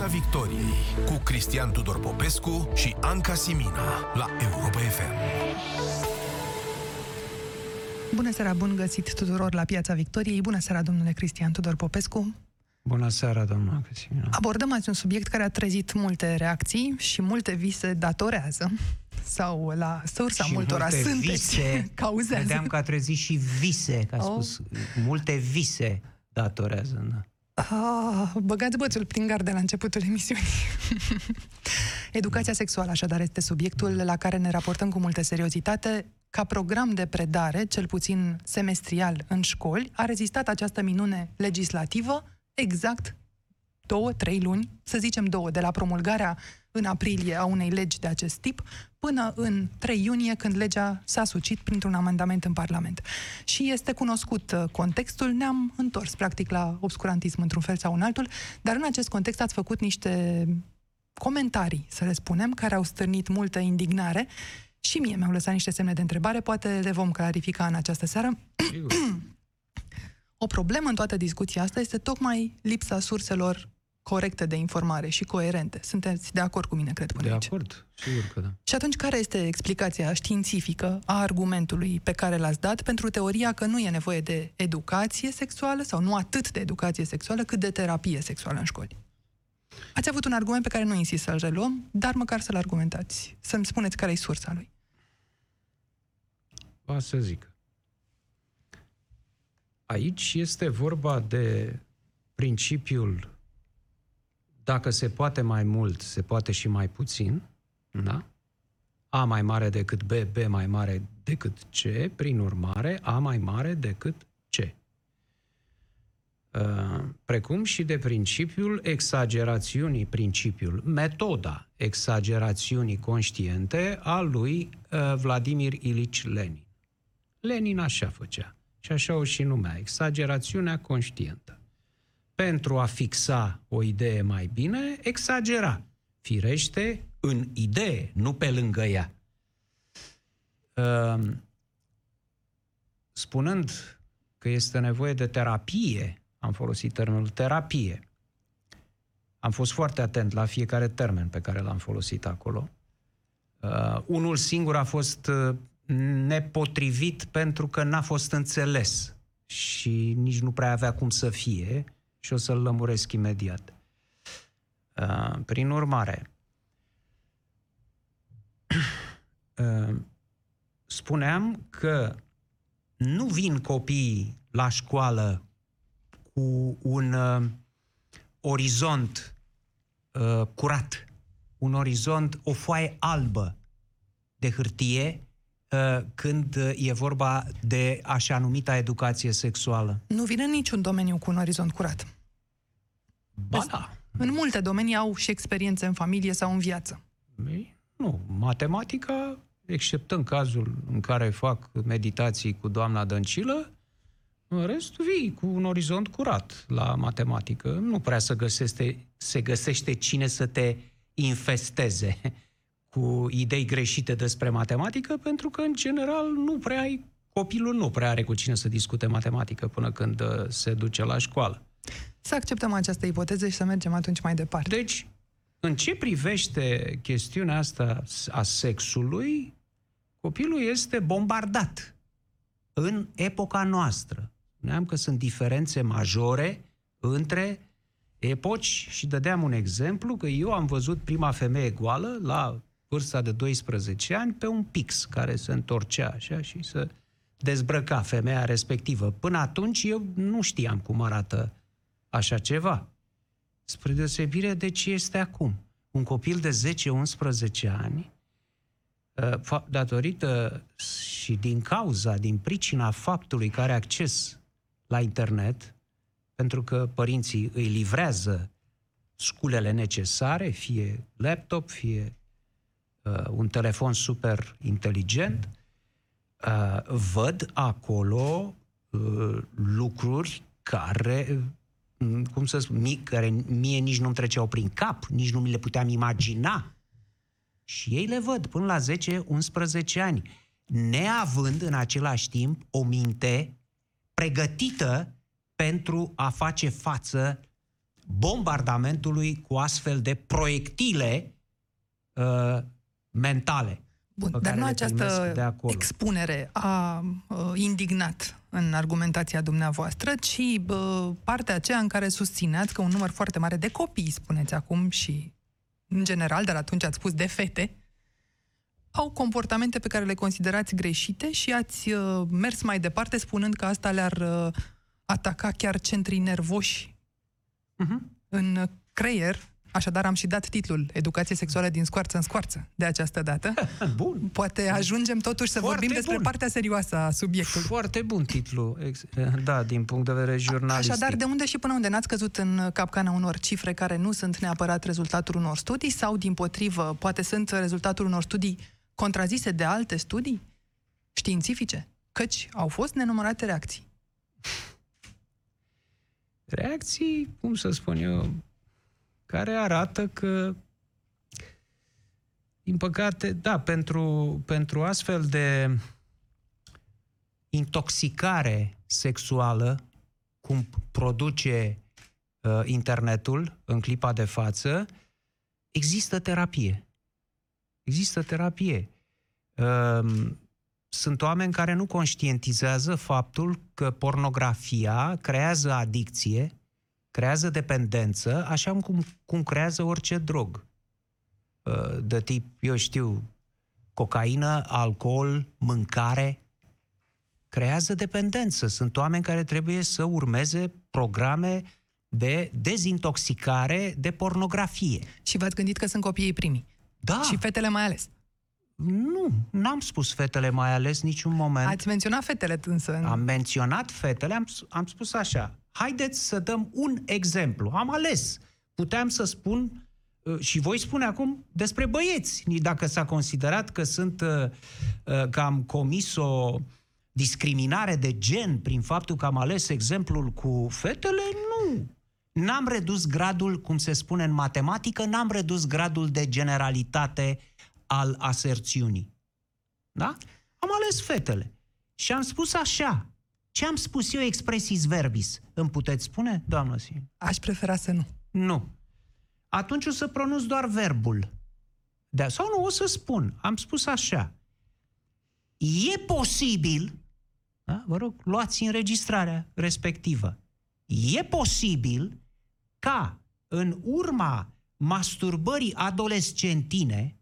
Piața Victoriei cu Cristian Tudor Popescu și Anca Simina la Europa FM. Bună seara, bun găsit tuturor la Piața Victoriei. Bună seara, domnule Cristian Tudor Popescu. Bună seara, doamna Cristina. Abordăm azi un subiect care a trezit multe reacții și multe vise datorează sau la sursa și multora multe sunteți vise, cauzează. Vedeam că a trezit și vise, că a Oh. spus. Multe vise datorează. Da. Ah, băgați bățul prin gard de la începutul emisiunii. Educația sexuală, așadar, este subiectul la care ne raportăm cu multă seriozitate. Ca program de predare, cel puțin semestrial în școli, a rezistat această minune legislativă exact două, trei luni, să zicem două, de la promulgarea în aprilie a unei legi de acest tip, până în 3 iunie, când legea s-a sucit printr-un amendament în Parlament. Și este cunoscut uh, contextul, ne-am întors practic la obscurantism într-un fel sau în altul, dar în acest context ați făcut niște comentarii, să le spunem, care au stârnit multă indignare și mie mi-au lăsat niște semne de întrebare, poate le vom clarifica în această seară. Sigur. O problemă în toată discuția asta este tocmai lipsa surselor corecte de informare și coerente. Sunteți de acord cu mine, cred, până De aici. acord, sigur că da. Și atunci, care este explicația științifică a argumentului pe care l-ați dat pentru teoria că nu e nevoie de educație sexuală sau nu atât de educație sexuală cât de terapie sexuală în școli? Ați avut un argument pe care nu insist să-l reluăm, dar măcar să-l argumentați, să-mi spuneți care e sursa lui. Va să zic. Aici este vorba de principiul dacă se poate mai mult, se poate și mai puțin, da? A mai mare decât B, B mai mare decât C, prin urmare, A mai mare decât C. Uh, Precum și de principiul exagerațiunii, principiul, metoda exagerațiunii conștiente a lui uh, Vladimir Ilici Lenin. Lenin așa făcea și așa o și numea, exagerațiunea conștientă. Pentru a fixa o idee mai bine, exagera. Firește, în idee, nu pe lângă ea. Ehm, Spunând că este nevoie de terapie, am folosit termenul terapie, am fost foarte atent la fiecare termen pe care l-am folosit acolo. Uh, unul singur a fost uh, nepotrivit pentru că n-a fost înțeles și nici nu prea avea cum să fie și o să-l lămuresc imediat. Uh, prin urmare, uh, spuneam că nu vin copiii la școală cu un uh, orizont uh, curat, un orizont, o foaie albă de hârtie uh, când uh, e vorba de așa numita educație sexuală. Nu vine în niciun domeniu cu un orizont curat. Ba da. În multe domenii au și experiențe în familie sau în viață. Ei, Nu, matematica, exceptând cazul în care fac meditații cu doamna Dăncilă, în rest vii cu un orizont curat la matematică. Nu prea se găsește, se găsește cine să te infesteze cu idei greșite despre matematică, pentru că, în general, nu prea ai, copilul nu prea are cu cine să discute matematică până când uh, se duce la școală. Să acceptăm această ipoteză și să mergem atunci mai departe. Deci, în ce privește chestiunea asta a sexului, copilul este bombardat în epoca noastră. Spuneam că sunt diferențe majore între epoci și dădeam un exemplu că eu am văzut prima femeie goală la vârsta de 12 ani pe un pix care se întorcea așa și se dezbrăca femeia respectivă. Până atunci eu nu știam cum arată așa ceva. Spre deosebire de ce este acum. Un copil de 10-11 ani, uh, fa- datorită și din cauza, din pricina faptului că are acces la internet, pentru că părinții îi livrează sculele necesare, fie laptop, fie uh, un telefon super inteligent, uh, văd acolo uh, lucruri care mm, cum să spun, mie, care mie nici nu-mi treceau prin cap, nici nu mi le puteam imagina. Și ei le văd până la 10-11 ani, neavând în același timp o minte pregătită pentru a face față bombardamentului cu astfel de proiectile uh, mentale. Bun, dar nu această de expunere a uh, indignat în argumentația dumneavoastră, ci uh, partea aceea în care susțineați că un număr foarte mare de copii, spuneți acum și în general, dar atunci ați spus de fete, au comportamente pe care le considerați greșite și ați uh, mers mai departe spunând că asta le-ar uh, ataca chiar centrii nervoși uh-huh. în creier. Așadar am și dat titlul Educație sexuală din scoarță în scoarță de această dată. Bun. Poate ajungem totuși să Foarte vorbim despre bun. partea serioasă a subiectului. Foarte bun titlu, da, din punct de vedere jurnalistic. Așadar, de unde și până unde n-ați căzut în capcana unor cifre care nu sunt neapărat rezultatul unor studii sau, din potrivă, poate sunt rezultatul unor studii contrazise de alte studii științifice? Căci au fost nenumărate reacții. Reacții, cum să spun eu, care arată că, din păcate, da, pentru, pentru astfel de intoxicare sexuală, cum produce uh, internetul în clipa de față, există terapie. Există terapie. Uh, sunt oameni care nu conștientizează faptul că pornografia creează adicție, creează dependență, așa cum, cum creează orice drog. Uh, de tip, eu știu, cocaină, alcool, mâncare, creează dependență. Sunt oameni care trebuie să urmeze programe de dezintoxicare de pornografie. Și v-ați gândit că sunt copiii primii? Da. Și fetele mai ales? Nu, n-am spus fetele mai ales niciun moment. Ați menționat fetele însă. Am menționat fetele, am, am spus așa. Haideți să dăm un exemplu. Am ales. Puteam să spun uh, și voi spune acum despre băieți. Dacă s-a considerat că sunt uh, uh, că am comis o discriminare de gen prin faptul că am ales exemplul cu fetele, nu. N-am redus gradul, cum se spune în matematică, n-am redus gradul de generalitate al aserțiunii. Da? Am ales fetele. Și am spus așa. Ce am spus eu expresis verbis? Îmi puteți spune, doamnă Sim? Aș prefera să nu. Nu. Atunci o să pronunț doar verbul. De, sau nu, o să spun. Am spus așa. E posibil, da? vă rog, luați înregistrarea respectivă. E posibil ca în urma masturbării adolescentine,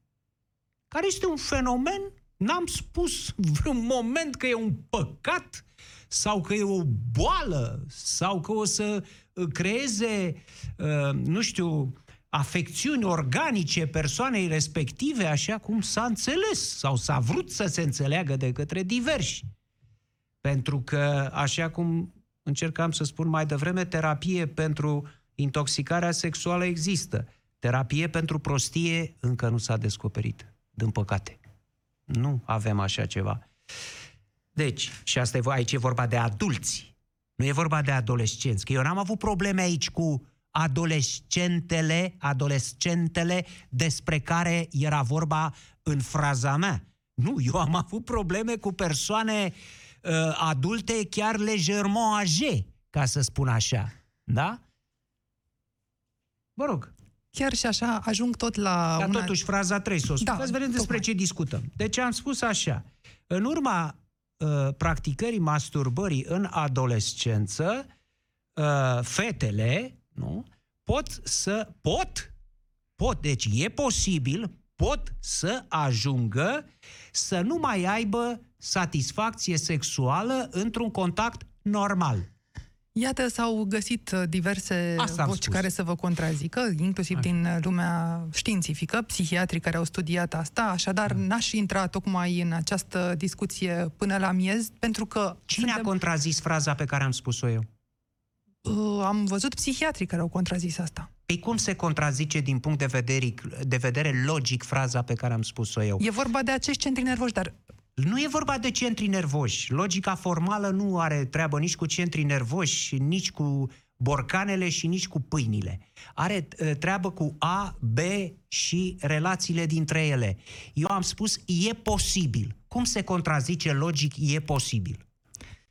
care este un fenomen, n-am spus vreun moment că e un păcat sau că e o boală sau că o să uh, creeze, uh, nu știu, afecțiuni organice persoanei respective, așa cum s-a înțeles sau s-a vrut să se înțeleagă de către diversi. Pentru că, așa cum încercam să spun mai devreme, terapie pentru intoxicarea sexuală există. Terapie pentru prostie încă nu s-a descoperit din păcate. Nu avem așa ceva. Deci, și asta e, aici e vorba de adulți, nu e vorba de adolescenți. Că eu n-am avut probleme aici cu adolescentele, adolescentele despre care era vorba în fraza mea. Nu, eu am avut probleme cu persoane uh, adulte chiar legerement âgé, ca să spun așa. Da? Vă rog. Chiar și așa ajung tot la... Dar una... totuși, fraza 3 să o da, vedem despre tocmai. ce discutăm. Deci am spus așa. În urma uh, practicării masturbării în adolescență, uh, fetele, nu, pot să, pot, pot, deci e posibil, pot să ajungă să nu mai aibă satisfacție sexuală într-un contact normal. Iată, s-au găsit uh, diverse Asta voci spus. care să vă contrazică, inclusiv Așa. din uh, lumea științifică, psihiatrii care au studiat asta, așadar mm. n-aș intra tocmai în această discuție până la miez, pentru că... Cine suntem... a contrazis fraza pe care am spus-o eu? Uh, am văzut psihiatrii care au contrazis asta. Păi cum se contrazice din punct de vedere, de vedere logic fraza pe care am spus-o eu? E vorba de acești centri nervoși, dar nu e vorba de centri nervoși. Logica formală nu are treabă nici cu centri nervoși, nici cu borcanele și nici cu pâinile. Are ă, treabă cu A, B și relațiile dintre ele. Eu am spus, e posibil. Cum se contrazice logic, e posibil?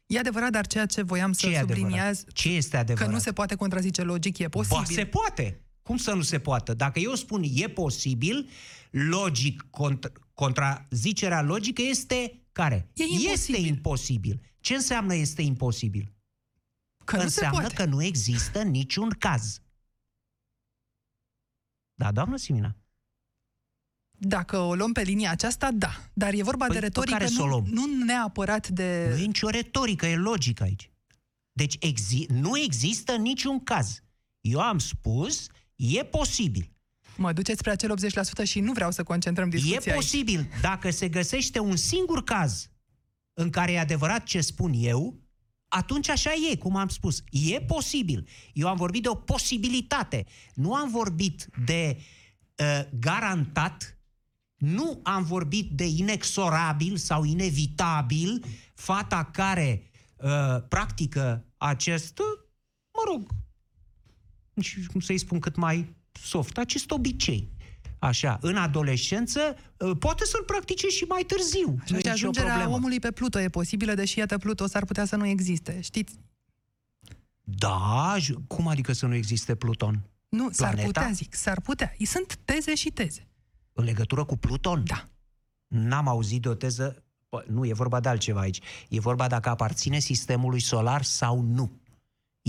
E adevărat, dar ceea ce voiam să Ce e subliniez, adevărat? Ce este că adevărat? nu se poate contrazice logic, e posibil. Ba, se poate. Cum să nu se poată? Dacă eu spun e posibil, logic, contra, contrazicerea logică este care? E Este imposibil. imposibil. Ce înseamnă este imposibil? că nu se înseamnă poate. că nu există niciun caz. Da, doamnă Simina? Dacă o luăm pe linia aceasta, da. Dar e vorba Păi, de pe retorică, care să o nu, luăm? nu neapărat de... Nu e nicio retorică, e logică aici. Deci exi- nu există niciun caz. Eu am spus, e posibil. Mă duceți spre acel 80% și nu vreau să concentrăm discuția E posibil. Dacă se găsește un singur caz în care e adevărat ce spun eu, atunci așa e, cum am spus. E posibil. Eu am vorbit de o posibilitate. Nu am vorbit de uh, garantat, nu am vorbit de inexorabil sau inevitabil fata care uh, practică acest, uh, mă rog, nu știu cum să-i spun cât mai soft, acest obicei. Așa, în adolescență, uh, poate să-l practice și mai târziu. aici. nu Și e nicio ajungerea problemă. omului pe Pluto e posibilă, deși, iată, Pluto s-ar putea să nu existe. Știți? Da, j- cum adică să nu existe Pluton? Nu, s-ar Planeta? putea, zic, s-ar putea. Sunt teze și teze. În legătură cu Pluton? Da. N-am auzit de o teză, Bă, nu, e vorba de altceva aici. E vorba dacă aparține sistemului solar sau nu.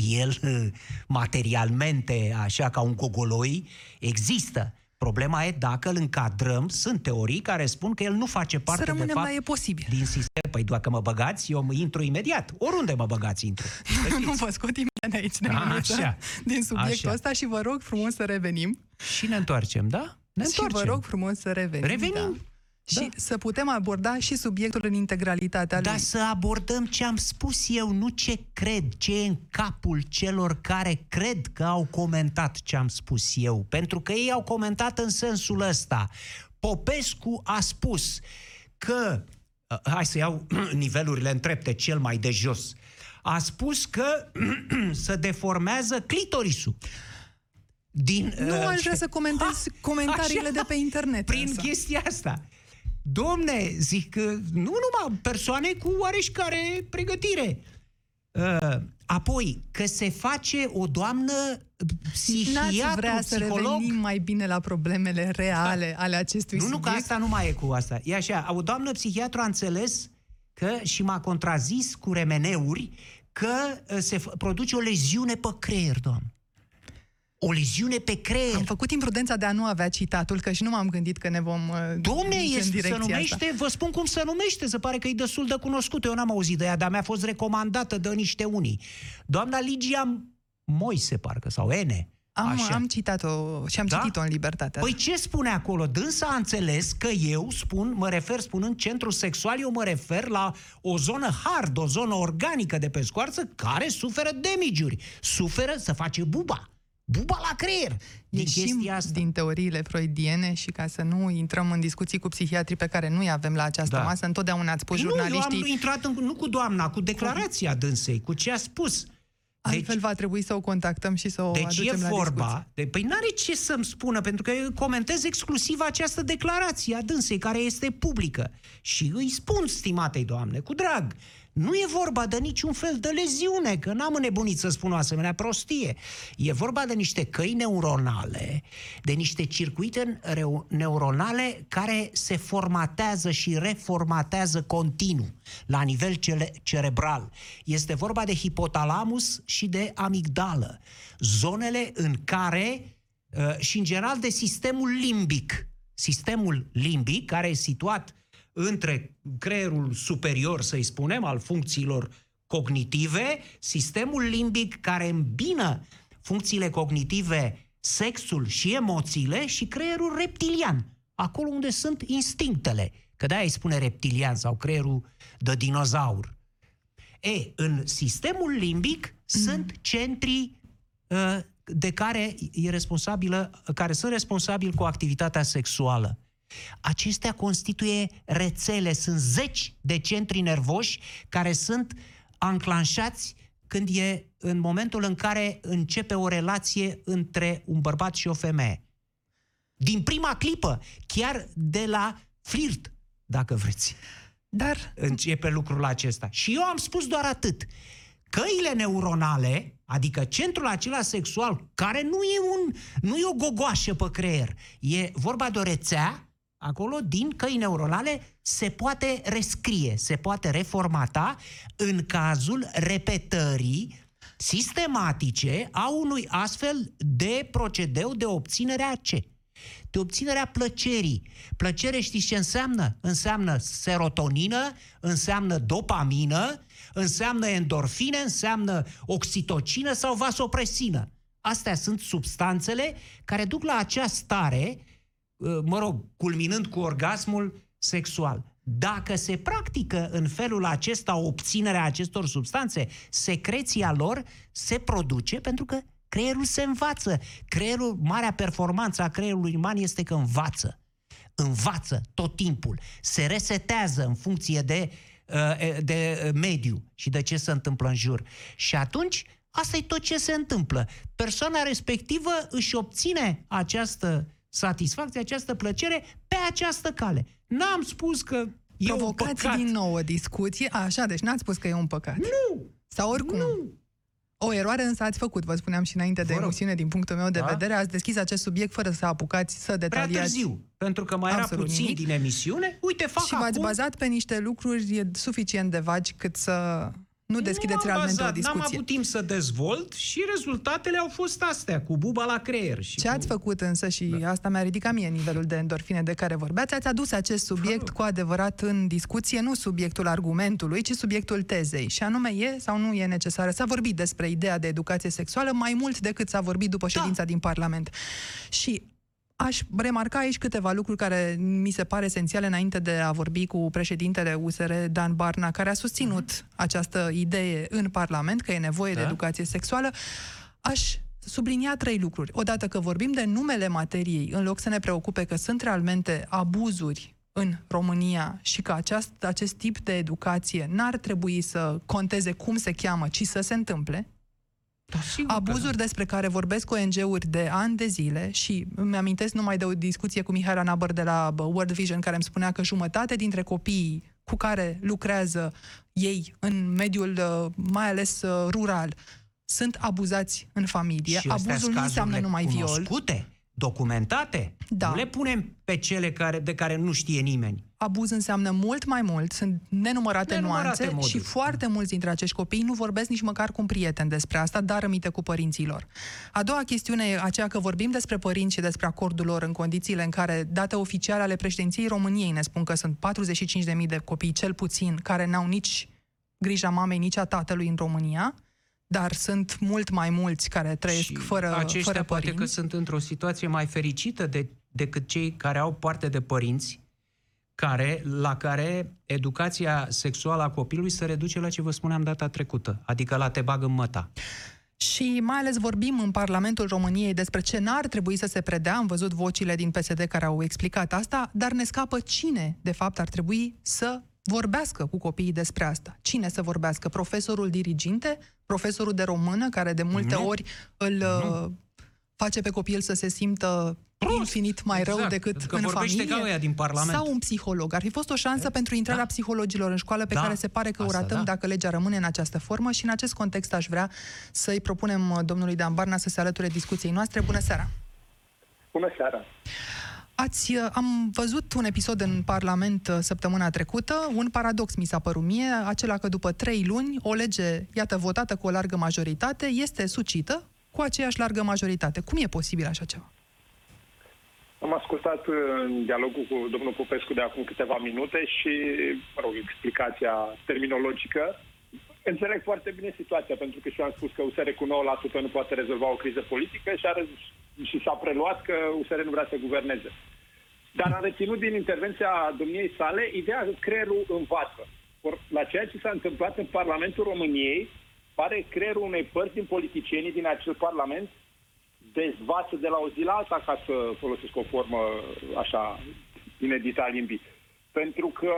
El, materialmente, așa ca un gogoloi, există. Problema e dacă îl încadrăm, sunt teorii care spun că el nu face parte, să rămânem de fapt, la e posibil. din sistem. Păi dacă mă băgați, eu mă intru imediat. Oriunde mă băgați, intru. nu vă scot imediat de aici, de A, mânuță, așa. din subiectul Așa. ăsta și vă rog frumos să revenim. Și ne întoarcem, da? Ne și întoarcem. vă rog frumos să revenim. Revenim. Da. Și Da. să putem aborda și subiectul în integralitatea Dar lui. să abordăm ce am spus eu, nu ce cred, ce e în capul celor care cred că au comentat ce am spus eu. Pentru că ei au comentat în sensul ăsta. Popescu a spus că, uh, hai să iau nivelurile întrepte cel mai de jos, a spus că se deformează clitorisul. Din, Nu uh, aș vrea să comentez Ha, comentariile așa, de pe internet. Prin însă. chestia asta. Domne, zic că nu numai persoane cu oareșcare pregătire. Uh, apoi, că se face o doamnă N-ați psihiatru, vrea să psiholog. revenim mai bine la problemele reale ale acestui Nu, nu, că subiect? asta nu mai e cu asta. E așa, o doamnă psihiatru a înțeles că și m-a contrazis cu remeneuri că uh, se f- produce o leziune pe creier, doamnă. O leziune pe creier. Am făcut imprudența de a nu avea citatul, că și nu m-am gândit că ne vom uh, Domne, duce în este, se direcția numește, asta. vă spun cum se numește, se pare că e destul de cunoscută, eu n-am auzit de ea, dar mi-a fost recomandată de niște unii. Doamna Ligia Moise, parcă, sau Ene. Am, așa. am citat-o și am Da? citit-o în libertate. Păi ce spune acolo? Dânsa a înțeles că eu spun, mă refer spunând centru sexual, eu mă refer la o zonă hard, o zonă organică de pe scoarță care suferă damage-uri. Suferă să face buba. Buba la creier. Din Ieșim chestia asta. din teoriile freudiene și ca să nu intrăm în discuții cu psihiatrii pe care nu-i avem la această Da. masă, întotdeauna ați spus nu, eu jurnaliștii, am intrat în, nu cu doamna, cu declarația dânsei, cu ce a spus. altfel va trebui să o contactăm și să o Deci aducem e la discuție. vorba, de, păi n-are ce să-mi spună, pentru că eu comentez exclusiv această declarație a dânsei, care este publică. Și îi spun, stimatei doamne, cu drag, nu e vorba de niciun fel de leziune, că n-am înnebunit să spun o asemenea prostie. E vorba de niște căi neuronale, de niște circuite reu- neuronale care se formatează și reformatează continuu la nivel cele- cerebral. Este vorba de hipotalamus și de amigdală, zonele în care uh, și în general de sistemul limbic. Sistemul limbic, care e situat între creierul superior, să-i spunem, al funcțiilor cognitive, sistemul limbic care îmbină funcțiile cognitive, sexul și emoțiile și creierul reptilian, acolo unde sunt instinctele. Că de-aia îi spune reptilian sau creierul de dinozaur. E, în sistemul limbic sunt centrii uh, de care e responsabilă, care sunt responsabili cu activitatea sexuală. Acestea constituie rețele, sunt zeci de centri nervoși care sunt anclanșați când e în momentul în care începe o relație între un bărbat și o femeie. Din prima clipă, chiar de la flirt, dacă vreți. Dar începe lucrul acesta. Și eu am spus doar atât. Căile neuronale, adică centrul acela sexual, care nu e, un, nu e o gogoașă pe creier, e vorba de o rețea, acolo, din căi neuronale, se poate rescrie, se poate reformata în cazul repetării sistematice a unui astfel de procedeu de obținere a ce? De obținerea plăcerii. Plăcere știți ce înseamnă? Înseamnă serotonină, înseamnă dopamină, înseamnă endorfine, înseamnă oxitocină sau vasopresină. Astea sunt substanțele care duc la acea stare, uh, mă rog, culminând cu orgasmul sexual. Dacă se practică în felul acesta obținerea acestor substanțe, secreția lor se produce pentru că creierul se învață. Creierul, marea performanță a creierului uman este că învață. Învață tot timpul. Se resetează în funcție de, uh, de mediu și de ce se întâmplă în jur. Și atunci, asta e tot ce se întâmplă. Persoana respectivă își obține această satisfacție, această plăcere pe această cale. N-am spus că e provocați un păcat. din nou o discuție. A, așa, deci n-ați spus că e un păcat. Nu! Sau oricum. Nu! O eroare însă ați făcut, vă spuneam și înainte de Vă rog. emisiune, din punctul meu de Da. vedere, ați deschis acest subiect fără să apucați să Prea detaliați. târziu, pentru că mai era Absolut puțin nimic. din emisiune. Uite, fac Și v-ați acum... bazat pe niște lucruri suficient de vagi cât să nu deschideți Nu am realmente bazat, o N-am discuție. avut timp să dezvolt și rezultatele au fost astea, cu buba la creier. Și Ce cu... ați făcut însă, și Da. asta mi-a ridicat mie nivelul de endorfine de care vorbeați, ați adus acest subiect cu adevărat în discuție, nu subiectul argumentului, ci subiectul tezei. Și anume, e sau nu e necesară. S-a vorbit despre ideea de educație sexuală mai mult decât s-a vorbit după Da. ședința din Parlament. Și Aș remarca aici câteva lucruri care mi se pare esențiale înainte de a vorbi cu președintele USR, Dan Barna, care a susținut această idee în Parlament, că e nevoie de Da. educație sexuală. Aș sublinia trei lucruri. Odată că vorbim de numele materiei, în loc să ne preocupe că sunt realmente abuzuri în România și că aceast, acest tip de educație n-ar trebui să conteze cum se cheamă, ci să se întâmple, Da, sigur că abuzuri despre care vorbesc ONG-uri de ani de zile și îmi amintesc numai de o discuție cu Mihai Nabăr de la bă, World Vision care îmi spunea că jumătate dintre copiii cu care lucrează ei în mediul uh, mai ales uh, rural sunt abuzați în familie. Și astea Abuzul sunt nu înseamnă cazurile numai viol. cunoscute, documentate. Da. Nu le punem pe cele care, de care nu știe nimeni. Abuz înseamnă mult mai mult, sunt nenumărate, Nenumărate nuanțe moduri. și foarte mulți dintre acești copii nu vorbesc nici măcar cu un prieten despre asta, dar rămite cu părinților. A doua chestiune e aceea că vorbim despre părinți și despre acordul lor în condițiile în care date oficiale ale președinției României ne spun că sunt 45.000 de copii, cel puțin, care n-au nici grija mamei, nici a tatălui în România, dar sunt mult mai mulți care trăiesc și fără, aceștia fără poate părinți. că sunt într-o situație mai fericită de, decât cei care au parte de părinți care, la care educația sexuală a copilului se reduce la ce vă spuneam data trecută, adică la te bag în măta. Și mai ales vorbim în Parlamentul României despre ce n-ar trebui să se predea. Am văzut vocile din PSD care au explicat asta, dar ne scapă cine, de fapt, ar trebui să vorbească cu copiii despre asta. Cine să vorbească? Profesorul diriginte? Profesorul de română, care de multe Nu. ori îl uh, face pe copil să se simtă Prost. infinit mai rău Exact, decât pentru că în vorbește familie? ca ăia din Parlament. Sau un psiholog. Ar fi fost o șansă pentru intrarea Da. psihologilor în școală pe Da. care se pare că o Asta ratăm da. dacă legea rămâne în această formă și în acest context aș vrea să-i propunem uh, domnului Dan Barna să se alăture discuției noastre. Bună seara! Bună seara! Ați, uh, am văzut un episod în Parlament uh, săptămâna trecută, un paradox mi s-a părut mie, acela că după trei luni o lege, iată, votată cu o largă majoritate, este sucită cu aceeași largă majoritate. Cum e posibil așa ceva? Am ascultat uh, în dialogul cu domnul Popescu de acum câteva minute și, mă rog, explicația terminologică. Înțeleg foarte bine situația, pentru că și eu am spus că USR cu 9% nu poate rezolva o criză politică și, are, și s-a preluat că USR nu vrea să guverneze. Dar am reținut din intervenția domniei sale ideea că creierul învață. Or, la ceea ce s-a întâmplat în Parlamentul României, pare creierul unei părți din politicienii din acel Parlament dezvață de la o zi la alta, ca să folosesc o formă așa inedită a limbii. Pentru că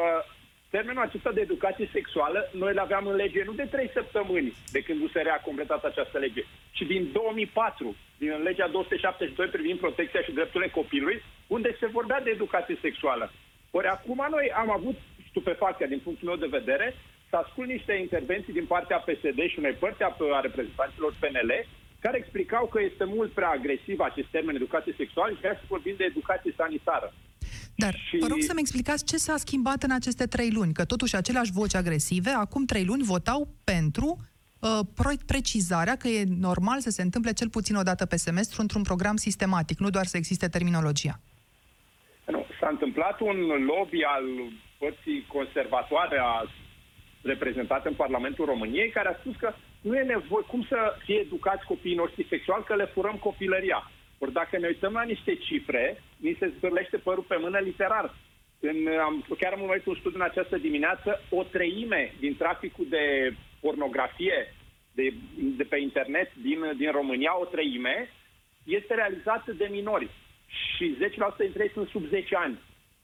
termenul acesta de educație sexuală, noi îl aveam în lege nu de trei săptămâni de când USR a completat această lege, ci din 2004, din legea 272 privind protecția și drepturile copilului, unde se vorbea de educație sexuală. Ori acum noi am avut stupefacția din punctul meu de vedere, să ascult niște intervenții din partea PSD și unei părți a, a reprezentanților PNL care explicau că este mult prea agresiv acest termen educație sexuală și că să vorbim de educație sanitară. Dar și... vă rog să-mi explicați ce s-a schimbat în aceste trei luni, că totuși aceleași voci agresive acum trei luni votau pentru uh, precizarea că e normal să se întâmple cel puțin o dată pe semestru într-un program sistematic, nu doar să existe terminologia. Nu, s-a întâmplat un lobby al părții conservatoare a reprezentate în Parlamentul României, care a spus că nu e nevoie, cum să fie educați copiii noștri sexual, că le furăm copilăria. Ori dacă ne uităm la niște cifre, ni se zbârlește părul pe mână literar. În, am, chiar am urmărit un studiu în această dimineață, o treime din traficul de pornografie de, de pe internet din, din România, o treime, este realizată de minori. Și 10% dintre ei sunt sub 10 ani.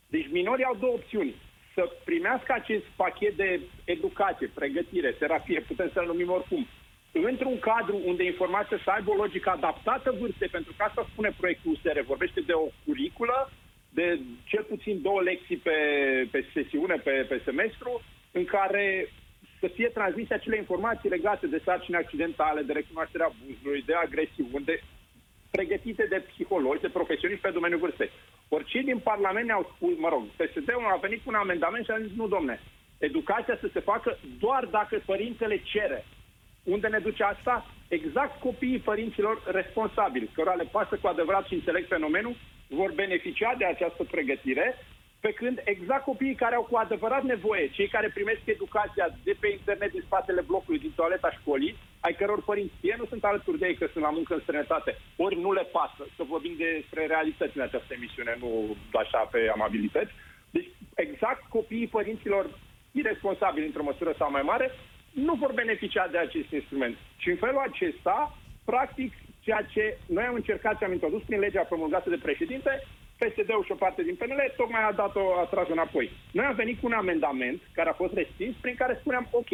Deci minorii au două opțiuni să primească acest pachet de educație, pregătire, terapie, putem să-l numim oricum, într-un cadru unde informația să aibă o logică adaptată vârstei, pentru că asta spune proiectul USR, vorbește de o curiculă, de cel puțin două lecții pe, pe sesiune, pe, pe semestru, în care să fie transmise acele informații legate de sarcini accidentale, de recunoașterea abuzului, de agresiuni, de pregătite de psihologi, de profesioniști pe domeniul vârstei. Ori cei din Parlament ne-au spus, mă rog, PSD-ul a venit cu un amendament și a zis, nu, domne, educația să se facă doar dacă părintele cere. Unde ne duce asta? Exact copiii părinților responsabili, cărora le pasă cu adevărat și înțeleg fenomenul, vor beneficia de această pregătire pe când exact copiii care au cu adevărat nevoie, cei care primesc educația de pe internet din spatele blocului, din toaleta școlii, ai căror părinți fie nu sunt alături de ei că sunt la muncă în străinătate, ori nu le pasă, să vorbim despre realități în această emisiune, nu așa pe amabilități. Deci exact copiii părinților irresponsabili într-o măsură sau mai mare nu vor beneficia de acest instrument. Și în felul acesta, practic, ceea ce noi am încercat și am introdus prin legea promulgată de președinte, PSD-ul și o parte din PNL tocmai a dat-o, a tras înapoi. Noi am venit cu un amendament care a fost respins prin care spuneam, ok,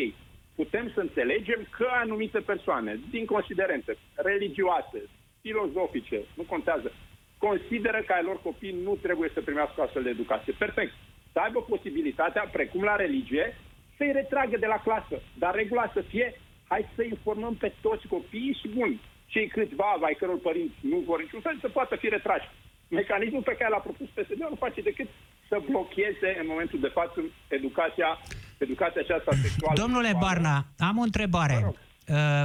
putem să înțelegem că anumite persoane, din considerente religioase, filozofice, nu contează, consideră că ai lor copii nu trebuie să primească astfel de educație. Perfect. Să aibă posibilitatea, precum la religie, să-i retragă de la clasă. Dar regula să fie, hai să informăm pe toți copiii și bun, cei câțiva ai căror părinți nu vor niciun fel să poată fi retrași mecanismul pe care l-a propus PSD nu face decât să blocheze în momentul de față educația, educația aceasta sexuală. Domnule Barna, am o întrebare. Uh,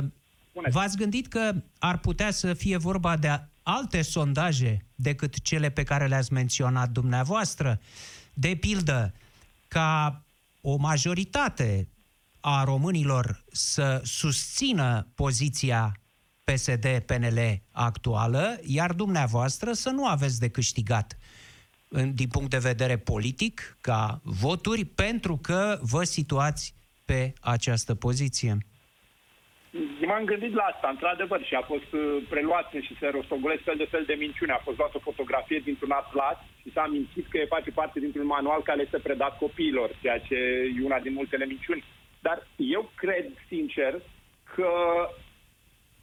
v-ați gândit că ar putea să fie vorba de alte sondaje decât cele pe care le-ați menționat dumneavoastră? De pildă, ca o majoritate a românilor să susțină poziția PSD-PNL actuală, iar dumneavoastră să nu aveți de câștigat din punct de vedere politic, ca voturi, pentru că vă situați pe această poziție? M-am gândit la asta, într-adevăr, și a fost uh, preluat și se rostogolesc fel de fel de minciune. A fost luată o fotografie dintr-un atlas și s-a mințit că face parte dintr-un manual care este predat copiilor, ceea ce e una din multele minciuni. Dar eu cred, sincer, că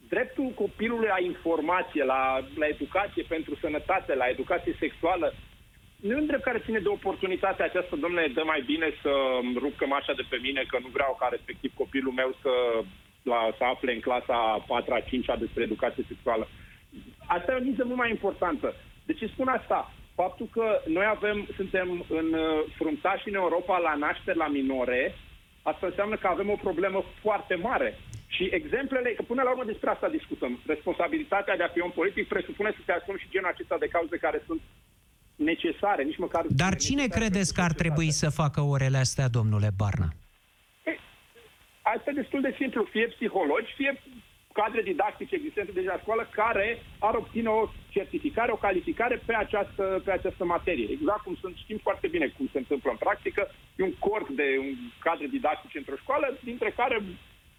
dreptul copilului la informație, la, la educație pentru sănătate, la educație sexuală, nu e un drept care ține de oportunitatea aceasta, domnule, dă mai bine să rup cămașa de pe mine, că nu vreau ca respectiv copilul meu să, la, să afle în clasa 4 a 5 despre educație sexuală. Asta e o miză mult mai importantă. De ce spun asta? Faptul că noi avem, suntem în uh, fruntași în Europa la nașteri la minore, asta înseamnă că avem o problemă foarte mare și exemplele, că până la urmă despre asta discutăm. Responsabilitatea de a fi un politic presupune să te asumi și genul acesta de cauze care sunt necesare, nici măcar... Dar cine credeți că ar trebui să facă orele astea, domnule Barna? asta e destul de simplu. Fie psihologi, fie cadre didactice existente deja la școală care ar obține o certificare, o calificare pe această, pe această materie. Exact cum sunt, știm foarte bine cum se întâmplă în practică. E un corp de un cadre didactice într-o școală, dintre care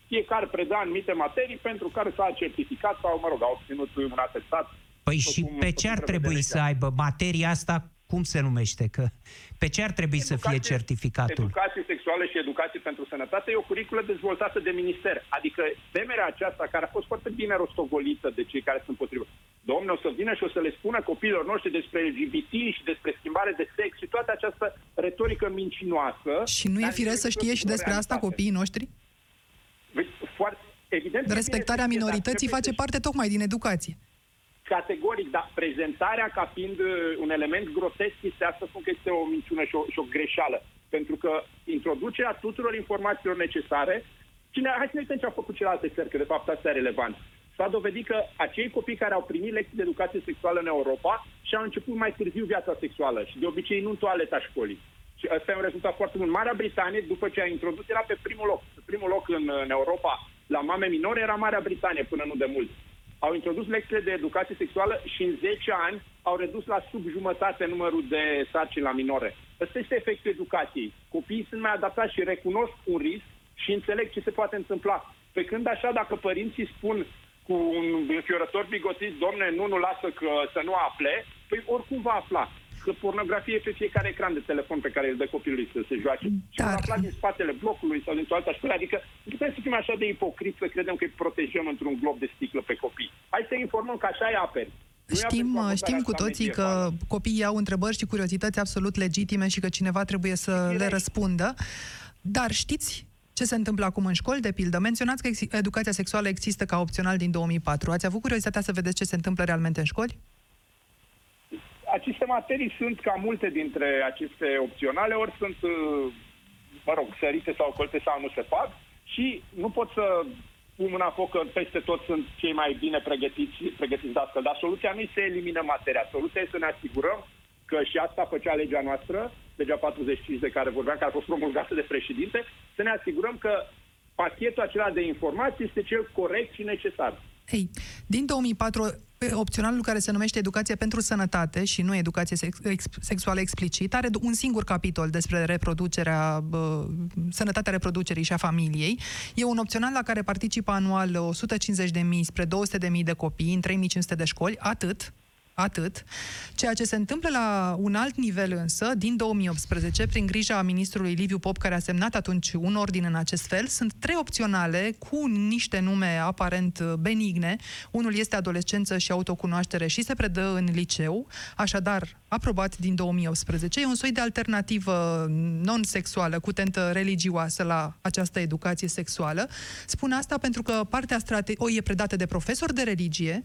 fiecare preda anumite materii pentru care s-a certificat sau, mă rog, a obținut un atestat. Păi și pe ce ar trebui să aibă materia asta? Cum se numește? Că pe ce ar trebui educație, să fie certificatul? Educație sexuală și educație pentru sănătate e o curiculă dezvoltată de minister. Adică temerea aceasta, care a fost foarte bine rostogolită de cei care sunt potrivă, domne, o să vină și o să le spună copiilor noștri despre LGBT și despre schimbare de sex și toată această retorică mincinoasă. Și nu e firesc să știe și despre asta copiii noștri? Foarte, evident. Respectarea minorității face parte tocmai din educație. Categoric, dar prezentarea ca fiind uh, un element grotesc este asta spun că este o minciună și o, și o greșeală. Pentru că introducerea tuturor informațiilor necesare, cine, hai să ne uităm ce au făcut celelalte țări, că de fapt asta e relevant. S-a dovedit că acei copii care au primit lecții de educație sexuală în Europa și-au început mai târziu viața sexuală și de obicei nu în toaleta școlii. Și ăsta e un rezultat foarte bun. Marea Britanie, după ce a introdus, era pe primul loc. Pe primul loc în, în Europa la mame minore era Marea Britanie până nu de mult. Au introdus lecțiile de educație sexuală și în 10 ani au redus la sub jumătate numărul de sarcini la minore. Ăsta este efectul educației. Copiii sunt mai adaptați și recunosc un risc și înțeleg ce se poate întâmpla. Pe când așa, dacă părinții spun cu un înfiorător bigotit, domne, nu, nu lasă că să nu afle, păi oricum va afla că pornografie pe fiecare ecran de telefon pe care îl dă copilului să se joace. Dar... Și va afla din spatele blocului sau din altă școală. Adică nu putem să fim așa de ipocriți să credem că îi protejăm într-un glob de sticlă pe copii. Hai să informăm că așa e aperi. Știm, știm cu toții că copiii au întrebări și curiozități absolut legitime și că cineva trebuie să Direct. le răspundă. Dar știți ce se întâmplă acum în școli, de pildă? Menționați că educația sexuală există ca opțional din 2004. Ați avut curiozitatea să vedeți ce se întâmplă realmente în școli? Aceste materii sunt ca multe dintre aceste opționale, ori sunt, uh, mă rog, sărite sau ocolte sau nu se fac și nu pot să pun mâna foc că peste tot sunt cei mai bine pregătiți, pregătiți de astfel. Dar soluția nu se elimină materia. Soluția este să ne asigurăm că și asta făcea legea noastră, legea 45 de care vorbeam, care a fost promulgată de președinte, să ne asigurăm că pachetul acela de informații este cel corect și necesar. Ei, din 2004, opționalul care se numește Educație pentru Sănătate și nu Educație sex- ex- Sexuală Explicit are un singur capitol despre reproducerea, bă, sănătatea reproducerii și a familiei. E un opțional la care participă anual 150.000 spre 200.000 de copii în 3.500 de școli, atât, Atât. Ceea ce se întâmplă la un alt nivel însă, din 2018, prin grija ministrului Liviu Pop, care a semnat atunci un ordin în acest fel, sunt trei opționale cu niște nume aparent benigne. Unul este adolescență și autocunoaștere și se predă în liceu, așadar aprobat din 2018. E un soi de alternativă non-sexuală, cu tentă religioasă la această educație sexuală. Spun asta pentru că partea strate- o e predată de profesori de religie,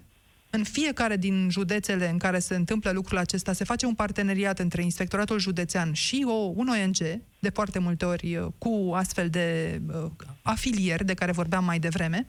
în fiecare din județele în care se întâmplă lucrul acesta, se face un parteneriat între Inspectoratul Județean și o, un ONG, de foarte multe ori uh, cu astfel de uh, afilieri de care vorbeam mai devreme,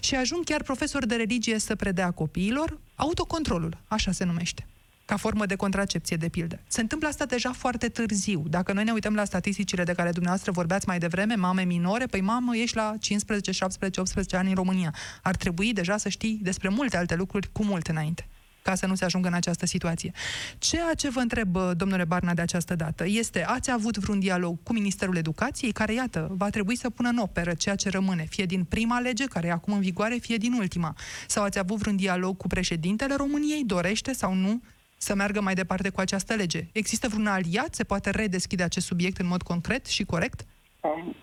și ajung chiar profesori de religie să predea copiilor autocontrolul, așa se numește ca formă de contracepție, de pildă. Se întâmplă asta deja foarte târziu. Dacă noi ne uităm la statisticile de care dumneavoastră vorbeați mai devreme, mame minore, păi mamă, ești la 15, 17, 18 ani în România. Ar trebui deja să știi despre multe alte lucruri cu mult înainte ca să nu se ajungă în această situație. Ceea ce vă întreb, domnule Barna, de această dată, este, ați avut vreun dialog cu Ministerul Educației, care, iată, va trebui să pună în operă ceea ce rămâne, fie din prima lege, care e acum în vigoare, fie din ultima. Sau ați avut vreun dialog cu președintele României, dorește sau nu să meargă mai departe cu această lege? Există vreun aliat? Se poate redeschide acest subiect în mod concret și corect? Um,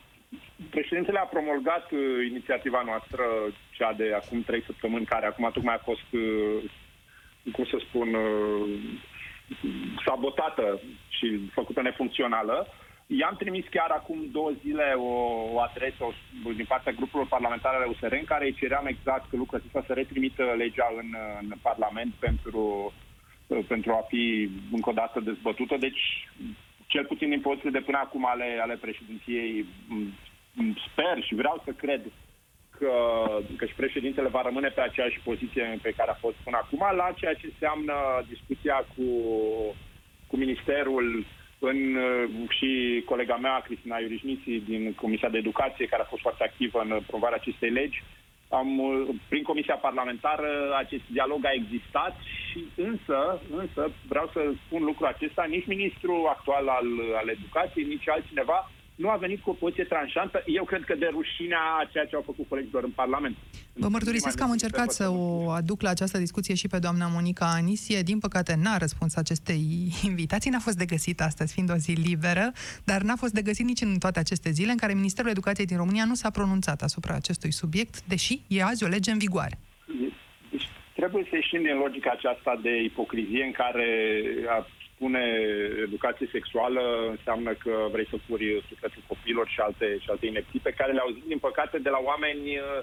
președintele a promulgat uh, inițiativa noastră, cea de acum trei săptămâni, care acum tocmai a fost, uh, cum să spun, uh, sabotată și făcută nefuncțională. I-am trimis chiar acum două zile o, o adresă o, din partea grupurilor parlamentare ale USR în care îi ceream exact lucrul acesta să retrimită legea în, în Parlament pentru Uh, pentru a fi încă o dată dezbătută. Deci, cel puțin din pozițiile de până acum ale, ale președinției, sper și vreau să cred că, că și președintele va rămâne pe aceeași poziție pe care a fost până acum, la ceea ce înseamnă discuția cu, cu Ministerul în, uh, și colega mea, Cristina Iurișniții, din Comisia de Educație, care a fost foarte activă în promovarea acestei legi, am, prin Comisia Parlamentară acest dialog a existat și însă, însă vreau să spun lucrul acesta, nici ministrul actual al, al educației, nici altcineva nu a venit cu o poziție tranșantă, eu cred că de rușinea a ceea ce au făcut colegilor în Parlament. Vă mărturisesc că am încercat să o aduc la această discuție și pe doamna Monica Anisie. Din păcate n-a răspuns acestei invitații, n-a fost de găsit astăzi, fiind o zi liberă, dar n-a fost de găsit nici în toate aceste zile în care Ministerul Educației din România nu s-a pronunțat asupra acestui subiect, deși e azi o lege în vigoare Trebuie să ieșim din logica aceasta de ipocrizie în care a spune educație sexuală înseamnă că vrei să puri sufletul copiilor și alte, și alte inepții pe care le auzim, din păcate, de la oameni uh,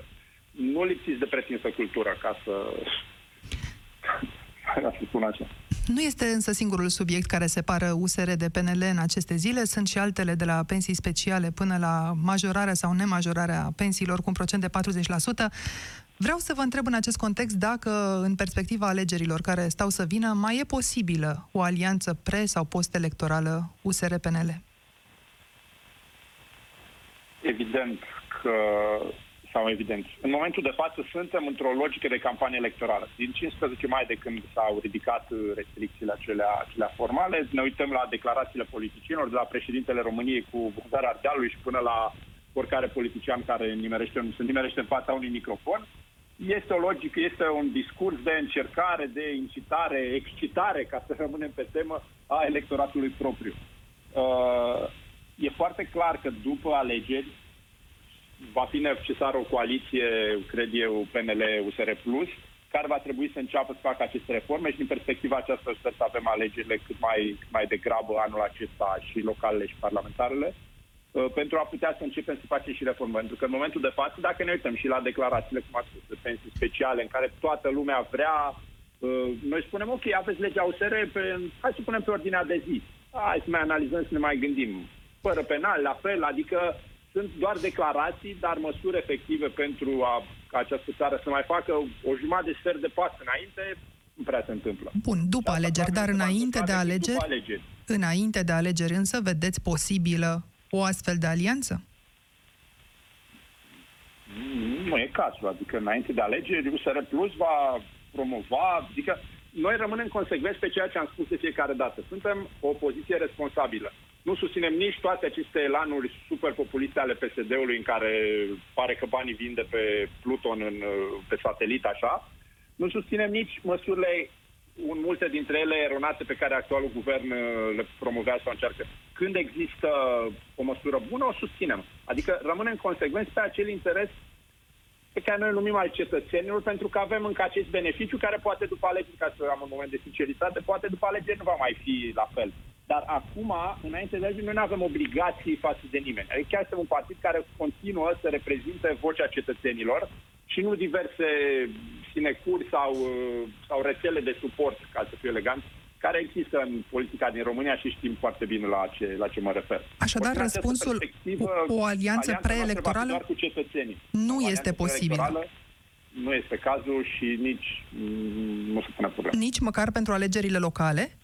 nu lipsiți de pretinsă cultură, ca să, ca să spun așa. Nu este însă singurul subiect care separă USR de PNL în aceste zile. Sunt și altele de la pensii speciale până la majorarea sau nemajorarea pensiilor cu un procent de 40%. Vreau să vă întreb în acest context dacă, în perspectiva alegerilor care stau să vină, mai e posibilă o alianță pre- sau post-electorală USR-PNL? Evident că sau evident. În momentul de față suntem într-o logică de campanie electorală. Din 15 mai de când s-au ridicat restricțiile acelea, acelea formale, ne uităm la declarațiile politicienilor, de la președintele României cu Bogdan Ardealului și până la oricare politician care nimerește, se nimerește în fața unui microfon este o logică, este un discurs de încercare, de incitare, excitare, ca să rămânem pe temă, a electoratului propriu. Uh, e foarte clar că după alegeri va fi necesară o coaliție, cred eu, PNL-USR+, care va trebui să înceapă să facă aceste reforme și din perspectiva aceasta sper să avem alegerile cât mai, cât mai degrabă anul acesta și localele și parlamentarele. Uh, Uh, pentru a putea să începem să facem și reformă. Pentru că în momentul de față, dacă ne uităm și la declarațiile, cum ați spus, de pensii speciale, în care toată lumea vrea, uh, noi spunem, ok, aveți legea USR, pe, hai să punem pe ordinea de zi. Hai să mai analizăm, să ne mai gândim. Fără penal, la fel, adică sunt doar declarații, dar măsuri efective pentru a, ca această țară să mai facă o jumătate de sfert de pas înainte, nu prea se întâmplă. Bun, după Asta alegeri, dar înainte de alegeri, alegeri, înainte de alegeri însă, vedeți posibilă o astfel de alianță? Nu e cazul. Adică înainte de alegeri, USR Plus va promova, adică noi rămânem consecvenți pe ceea ce am spus de fiecare dată. Suntem o opoziție responsabilă. Nu susținem nici toate aceste elanuri super populiste ale PSD-ului în care pare că banii vin de pe Pluton în, pe satelit așa. Nu susținem nici măsurile un, multe dintre ele eronate pe care actualul guvern uh, le promovează sau încearcă. Când există o măsură bună, o susținem. Adică rămânem consecvenți pe acel interes pe care noi îl numim al cetățenilor, pentru că avem încă acest beneficiu care poate după alegeri, ca să am un moment de sinceritate, poate după alegeri nu va mai fi la fel. Dar acum, înainte de alegeri, noi nu avem obligații față de nimeni. Adică chiar suntem un partid care continuă să reprezinte vocea cetățenilor și nu diverse sinecuri sau, uh, sau rețele de suport, ca să fiu elegant, care există în politica din România și știm foarte bine la ce, la ce mă refer. Așadar, răspunsul, o, o alianță preelectorală doar cu cetățenii. nu o este posibil. Nu este cazul și nici mm, nu se pune problemă. Nici măcar pentru alegerile locale?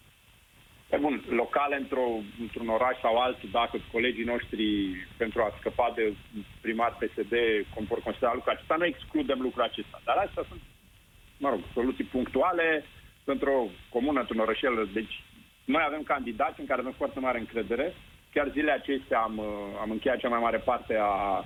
E bun, locale într-o, într-un oraș sau altul, dacă colegii noștri, pentru a scăpa de primar PSD, vor considera lucrul acesta, nu excludem lucrul acesta. Dar astea sunt, mă rog, soluții punctuale într-o comună, într-un orășel. Deci noi avem candidați în care avem foarte mare încredere. Chiar zilele acestea am, am încheiat cea mai mare parte a,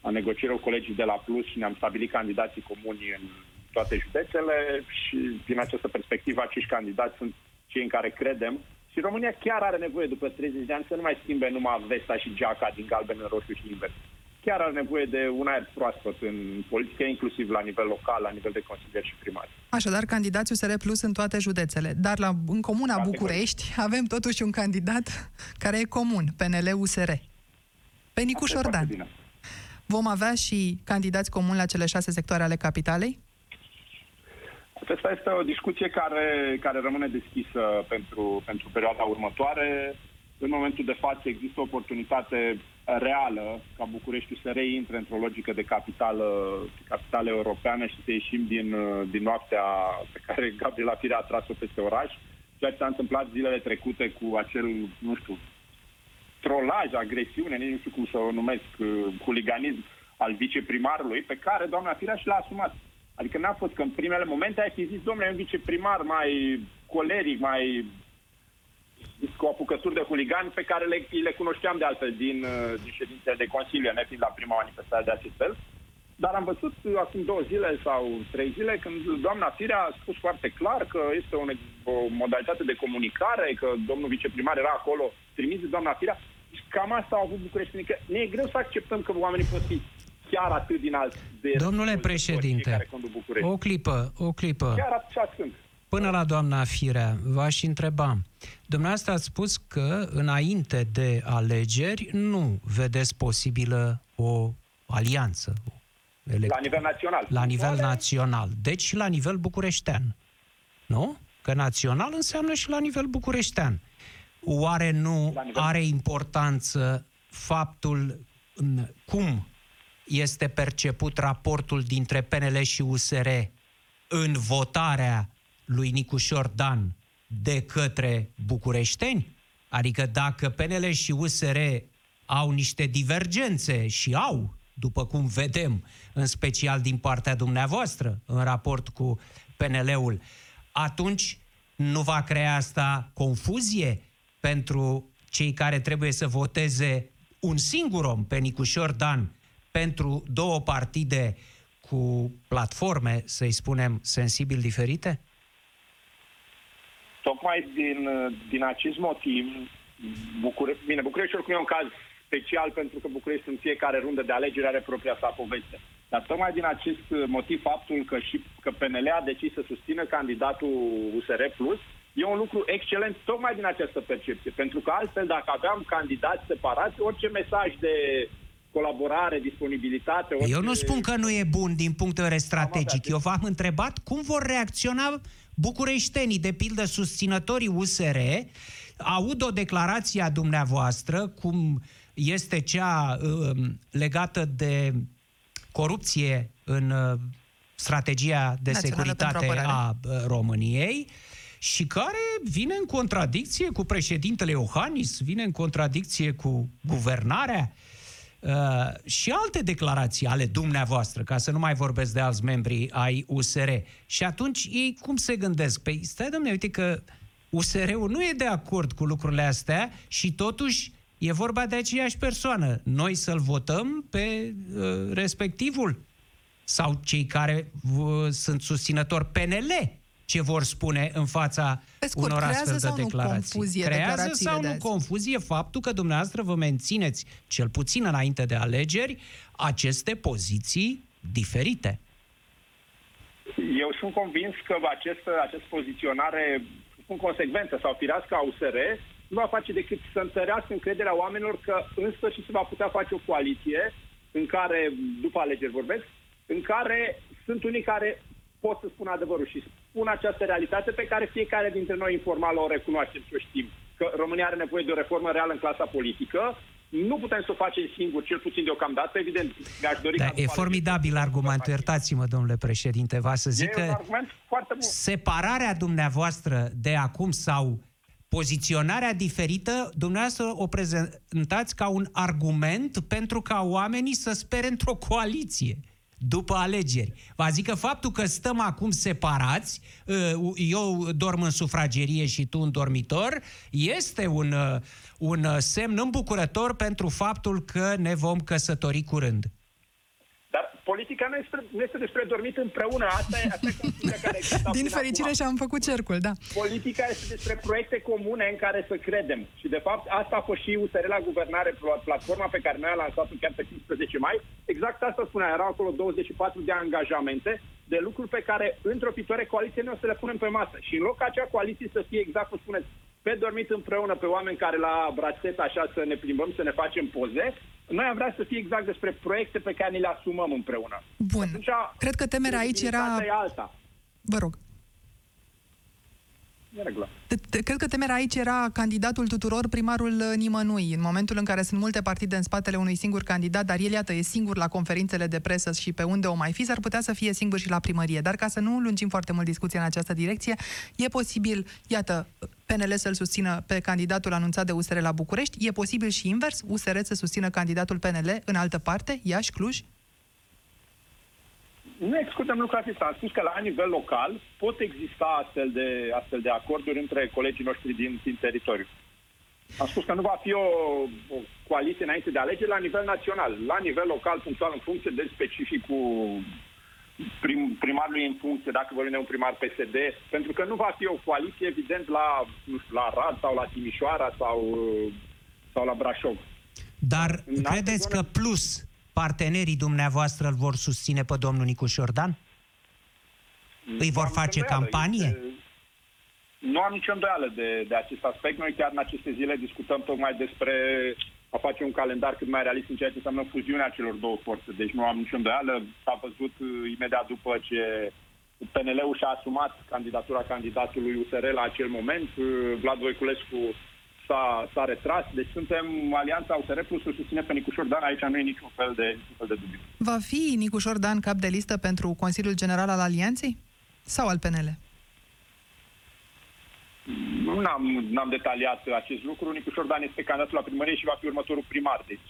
a negocierilor cu colegii de la Plus și ne-am stabilit candidații comuni în toate județele și din această perspectivă acești candidați sunt cei în care credem și România chiar are nevoie după 30 de ani să nu mai schimbe numai vesta și geaca din galben în roșu și invers. Chiar are nevoie de un aer proaspăt în politică, inclusiv la nivel local, la nivel de consilier și primar. Așadar, candidații USR Plus în toate județele. Dar la, în Comuna Foarte București corect. avem totuși un candidat care e comun, PNL-USR. Pe Nicuș Șordan. Vom avea și candidați comuni la cele șase sectoare ale capitalei? Asta este o discuție care, care rămâne deschisă pentru, pentru perioada următoare. În momentul de față există o oportunitate reală ca București să reintre într-o logică de capitală, capitală europeană și să ieșim din, din noaptea pe care Gabriela Firea a tras-o peste oraș. Ceea ce s-a întâmplat zilele trecute cu acel, nu știu, trolaj, agresiune, nici nu știu cum să o numesc, huliganism al viceprimarului, pe care doamna Firea și l-a asumat. Adică n-a fost că în primele momente ai fi zis, domnule, un viceprimar mai coleric, mai cu apucături de huligani pe care le, le cunoșteam de altfel din, uh, din ședințe de Consiliu, ne fiind la prima manifestare de acest fel. Dar am văzut acum două zile sau trei zile când doamna Firea a spus foarte clar că este o, o modalitate de comunicare, că domnul viceprimar era acolo trimis de doamna Firea. Și cam asta au avut București. Că ne e greu să acceptăm că oamenii pot fi chiar atât din alți de Domnule președinte, care conduc București. o clipă, o clipă. Chiar așa sunt. Până la doamna Firea, v-aș întreba. Dumneavoastră ați spus că înainte de alegeri nu vedeți posibilă o alianță. elect- La nivel național. la nivel Oare- național. Deci și la nivel bucureștean. Nu? Că național înseamnă și la nivel bucureștean. Oare nu La nivel- are importanță faptul în cum este perceput raportul dintre PNL și USR în votarea lui Nicușor Dan de către bucureșteni? Adică dacă PNL și USR au niște divergențe și au, după cum vedem, în special din partea dumneavoastră, în raport cu PNL-ul, atunci nu va crea asta confuzie pentru cei care trebuie să voteze un singur om pe Nicușor Dan pentru două partide cu platforme, să-i spunem, sensibil diferite? Tocmai din, din acest motiv, Bucure... bine, Bucureștiul oricum e un caz special pentru că București în fiecare rundă de alegeri are propria sa poveste. Dar tocmai din acest motiv, faptul că și că PNL a decis să susțină candidatul USR Plus, e un lucru excelent tocmai din această percepție. Pentru că altfel, dacă aveam candidați separați, orice mesaj de colaborare, disponibilitate... Orice... Eu nu spun că nu e bun din punct de vedere strategic. Eu v-am întrebat cum vor reacționa bucureștenii, de pildă susținătorii USR, aud o declarație a dumneavoastră, cum este cea uh, legată de corupție în uh, strategia de Națională securitate pentru apărare. a uh, României și care vine în contradicție cu președintele Iohannis, vine în contradicție cu guvernarea uh, și alte declarații ale dumneavoastră, ca să nu mai vorbesc de alți membri ai USR. Și atunci ei cum se gândesc? Păi stai domnule, uite că USR-ul nu e de acord cu lucrurile astea și totuși e vorba de aceeași persoană. Noi să-l votăm pe uh, respectivul sau cei care uh, sunt susținători PNL ce vor spune în fața Pe scurt, unor creează astfel sau de nu declarații. confuzie creează declarațiile sau de nu azi? confuzie faptul că dumneavoastră vă mențineți, cel puțin înainte de alegeri, aceste poziții diferite. Eu sunt convins că această, această poziționare în consecvență sau firească a USR nu va face decât să întărească încrederea oamenilor că în sfârșit se va putea face o coaliție în care, după alegeri vorbesc, în care sunt unii care pot să spună adevărul și spun această realitate pe care fiecare dintre noi informal o recunoaștem și o știm. Că România are nevoie de o reformă reală în clasa politică. Nu putem să o facem singur, cel puțin deocamdată. Evident, mi-aș dori Da, ca e după formidabil alegeri să argumentul, facem. iertați-mă, domnule președinte, va să zic E un că argument foarte bun. separarea dumneavoastră de acum sau poziționarea diferită, dumneavoastră o prezentați ca un argument pentru ca oamenii să spere într-o coaliție după alegeri. Vă zic că faptul că stăm acum separați, uh, eu dorm în sufragerie și tu în dormitor, este un, uh, un uh, semn îmbucurător pentru faptul că ne vom căsători curând. Dar politica nu este, nu este despre dormit împreună. Asta e, asta e confuziunea care există Din până fericire acum. și-am făcut cercul, da. Politica este despre proiecte comune în care să credem. Și, de fapt, asta a fost și USR la guvernare, pl- platforma pe care noi am lansat-o chiar pe 15 mai. Exact asta spunea. Erau acolo 24 de angajamente de lucruri pe care, într-o viitoare coaliție, noi o să le punem pe masă. Și în loc ca acea coaliție să fie exact cum spuneți, pe dormit împreună, pe oameni care la brațet așa să ne plimbăm, să ne facem poze, noi am vrea să fie exact despre proiecte pe care ni le asumăm împreună. Bun. Atunci, Cred că temerea aici era... credibilitatea e alta. Vă rog. E regulă. Te- te- Cred că temerea aici era candidatul tuturor, primarul uh, nimănui. În momentul în care sunt multe partide în spatele unui singur candidat, dar el, iată, e singur la conferințele de presă și pe unde o mai fi, s-ar putea să fie singur și la primărie. Dar ca să nu lungim foarte mult discuția în această direcție, e posibil, iată, PNL să-l susțină pe candidatul anunțat de USR la București, e posibil și invers, USR să susțină candidatul PNL în altă parte, Iași, Cluj? Nu excludem lucrul acesta. Am spus că la nivel local pot exista astfel de, astfel de acorduri între colegii noștri din, din teritoriu. Am spus că nu va fi o, o coaliție înainte de alegeri la nivel național. La nivel local, punctual, în funcție de specificul prim, primarului în funcție, dacă vorbim de un primar PSD, pentru că nu va fi o coaliție, evident, la, nu știu, la Arad sau la Timișoara sau, sau la Brașov. Dar În alte credeți zone- că plus partenerii dumneavoastră îl vor susține pe domnul Nicu Șordan? Îi vor Nu am face nicio îndoială. campanie? Este- Nu am nicio îndoială de, de acest aspect. Noi chiar în aceste zile discutăm tocmai despre a face un calendar cât mai realist în ceea ce înseamnă fuziunea celor două forțe. Deci nu am nicio îndoială. S-a văzut uh, imediat după ce PNL-ul și-a asumat candidatura candidatului USR la acel moment. Uh, Vlad Voiculescu s-a, s-a retras. Deci suntem alianța USR plus să susține pe Nicu Șordan. Aici nu e niciun fel de, niciun fel de dubiu. Va fi Nicu Șordan cap de listă pentru Consiliul General al Alianței? Sau al PNL? Nu n-am, n-am detaliat acest lucru. Nicu Șordan este candidatul la primărie și va fi următorul primar. Deci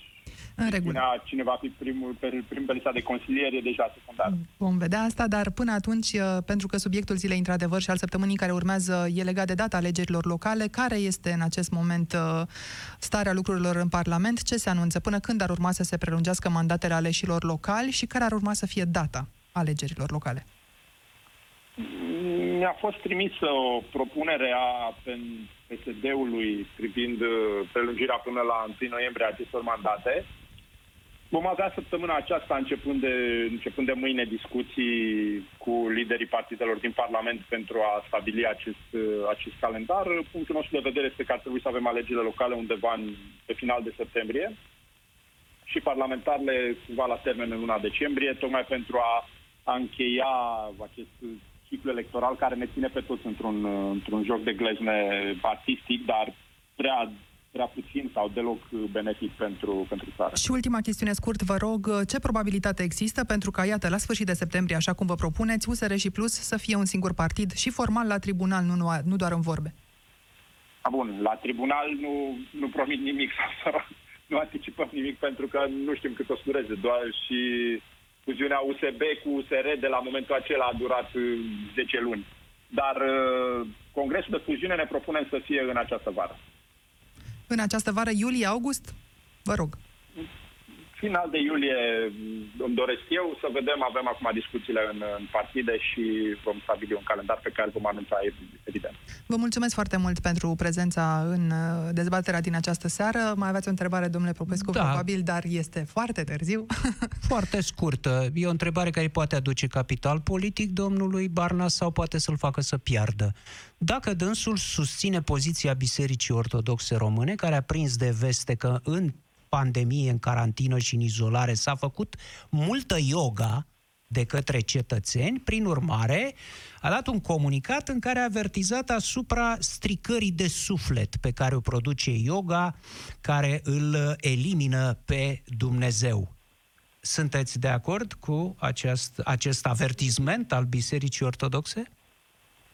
În regulă. spunea cine va fi primul pe, prim pe lista de consilieri e deja secundar. Vom vedea asta, dar până atunci, uh, pentru că subiectul zilei, într-adevăr, și al săptămânii care urmează e legat de data alegerilor locale, care este în acest moment uh, starea lucrurilor în Parlament? Ce se anunță? Până când ar urma să se prelungească mandatele aleșilor locali și care ar urma să fie data alegerilor locale? Mi-a fost trimisă o propunere a PSD-ului privind uh, prelungirea până la 1 noiembrie a acestor mandate. Vom avea săptămâna aceasta, începând de, începând de mâine, discuții cu liderii partidelor din Parlament pentru a stabili acest, uh, acest calendar. Punctul nostru de vedere este că ar trebui să avem alegerile locale undeva în, pe final de septembrie și parlamentarele cumva la termen în luna decembrie, tocmai pentru a, a încheia acest ciclu electoral care ne ține pe toți într-un, într-un joc de glezne artistic, dar prea, prea puțin sau deloc benefic pentru, pentru țară. Și ultima chestiune scurt, vă rog, uh, ce probabilitate există pentru ca, iată, la sfârșit de septembrie, așa cum vă propuneți, USR și Plus să fie un singur partid și formal la tribunal, nu, nu, nu doar în vorbe? A, bun, la tribunal nu, nu promit nimic sau să nu anticipăm nimic pentru că nu știm cât o să dureze. Doar și fuziunea USB cu USR de la momentul acela a durat uh, 10 luni. Dar uh, congresul de fuziune ne propunem să fie în această vară. În această vară, iulie-august? Vă rog. Final de iulie îmi doresc eu să vedem, avem acum discuțiile în, în partide și vom stabili un calendar pe care îl vom anunța evident. Vă mulțumesc foarte mult pentru prezența în uh, dezbaterea din această seară. Mai aveți o întrebare, domnule Popescu, Da. probabil, dar este foarte târziu. Foarte scurtă. E o întrebare care poate aduce capital politic domnului Barna sau poate să-l facă să piardă. Dacă dânsul susține poziția Bisericii Ortodoxe Române, care a prins de veste că în pandemie, în carantină și în izolare s-a făcut multă yoga de către cetățeni, prin urmare, a dat un comunicat în care a avertizat asupra stricării de suflet pe care o produce yoga, care îl elimină pe Dumnezeu. Sunteți de acord cu acest, acest avertisment al Bisericii Ortodoxe?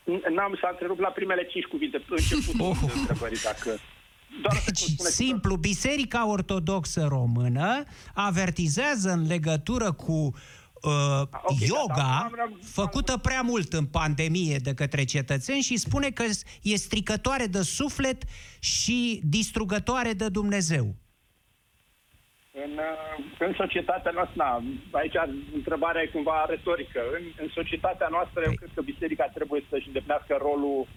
N-am să întrerup la primele cinci cuvinte, începutul Oh. oh. întrebării, dacă... Doar să Deci, spuneți- simplu, Biserica Ortodoxă Română avertizează în legătură cu uh, ok, da, yoga da, am- am- făcută prea mult în pandemie de către cetățeni și spune că e stricătoare de suflet și distrugătoare de Dumnezeu. În, uh, în societatea noastră, na, aici întrebarea e cumva retorică. În, în societatea noastră, eu Păi- cred că biserica trebuie să-și îndeplinească rolul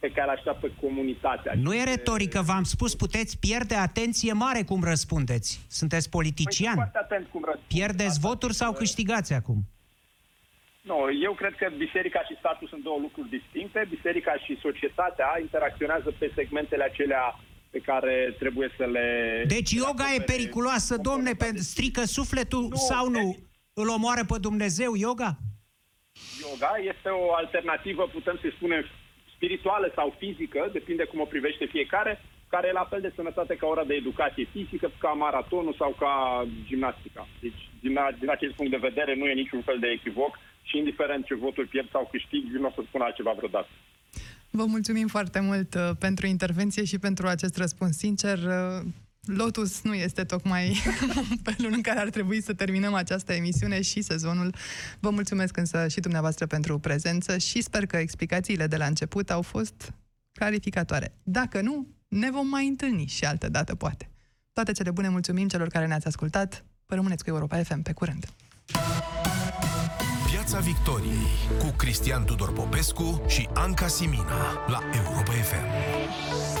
pe care îl așteaptă comunitatea. Nu e Și- retorică, v-am spus, puteți pierde atenție mare cum răspundeți. Sunteți Păi, sunt politician. foarte atent cum răspund. Pierdeți Asta- voturi sau câștigați acum? Nu, eu cred că biserica și statul sunt două lucruri distincte. Biserica și societatea interacționează pe segmentele acelea pe care trebuie să le... Deci le yoga e acopere periculoasă, domne, conformitate. pentru strică sufletul Nu, sau nu? deci- Îl omoară pe Dumnezeu yoga? Yoga este o alternativă, putem să spunem, spirituală sau fizică, depinde cum o privește fiecare, care e la fel de sănătate ca ora de educație fizică, ca maratonul sau ca gimnastica. Deci, din, a, din acest punct de vedere, nu e niciun fel de echivoc și indiferent ce voturi pierd sau câștig, nu o să spun altceva vreodată. Vă mulțumim foarte mult uh, pentru intervenție și pentru acest răspuns sincer. Uh, Lotus nu este tocmai felul în care ar trebui să terminăm această emisiune și sezonul. Vă mulțumesc însă și dumneavoastră pentru prezență și sper că explicațiile de la început au fost clarificatoare. Dacă nu, ne vom mai întâlni și altă dată, poate. Toate cele bune mulțumim celor care ne-ați ascultat. Vă rămâneți cu Europa FM. Pe curând! Piața Victoriei cu Cristian Tudor Popescu și Anca Simina la Europa FM.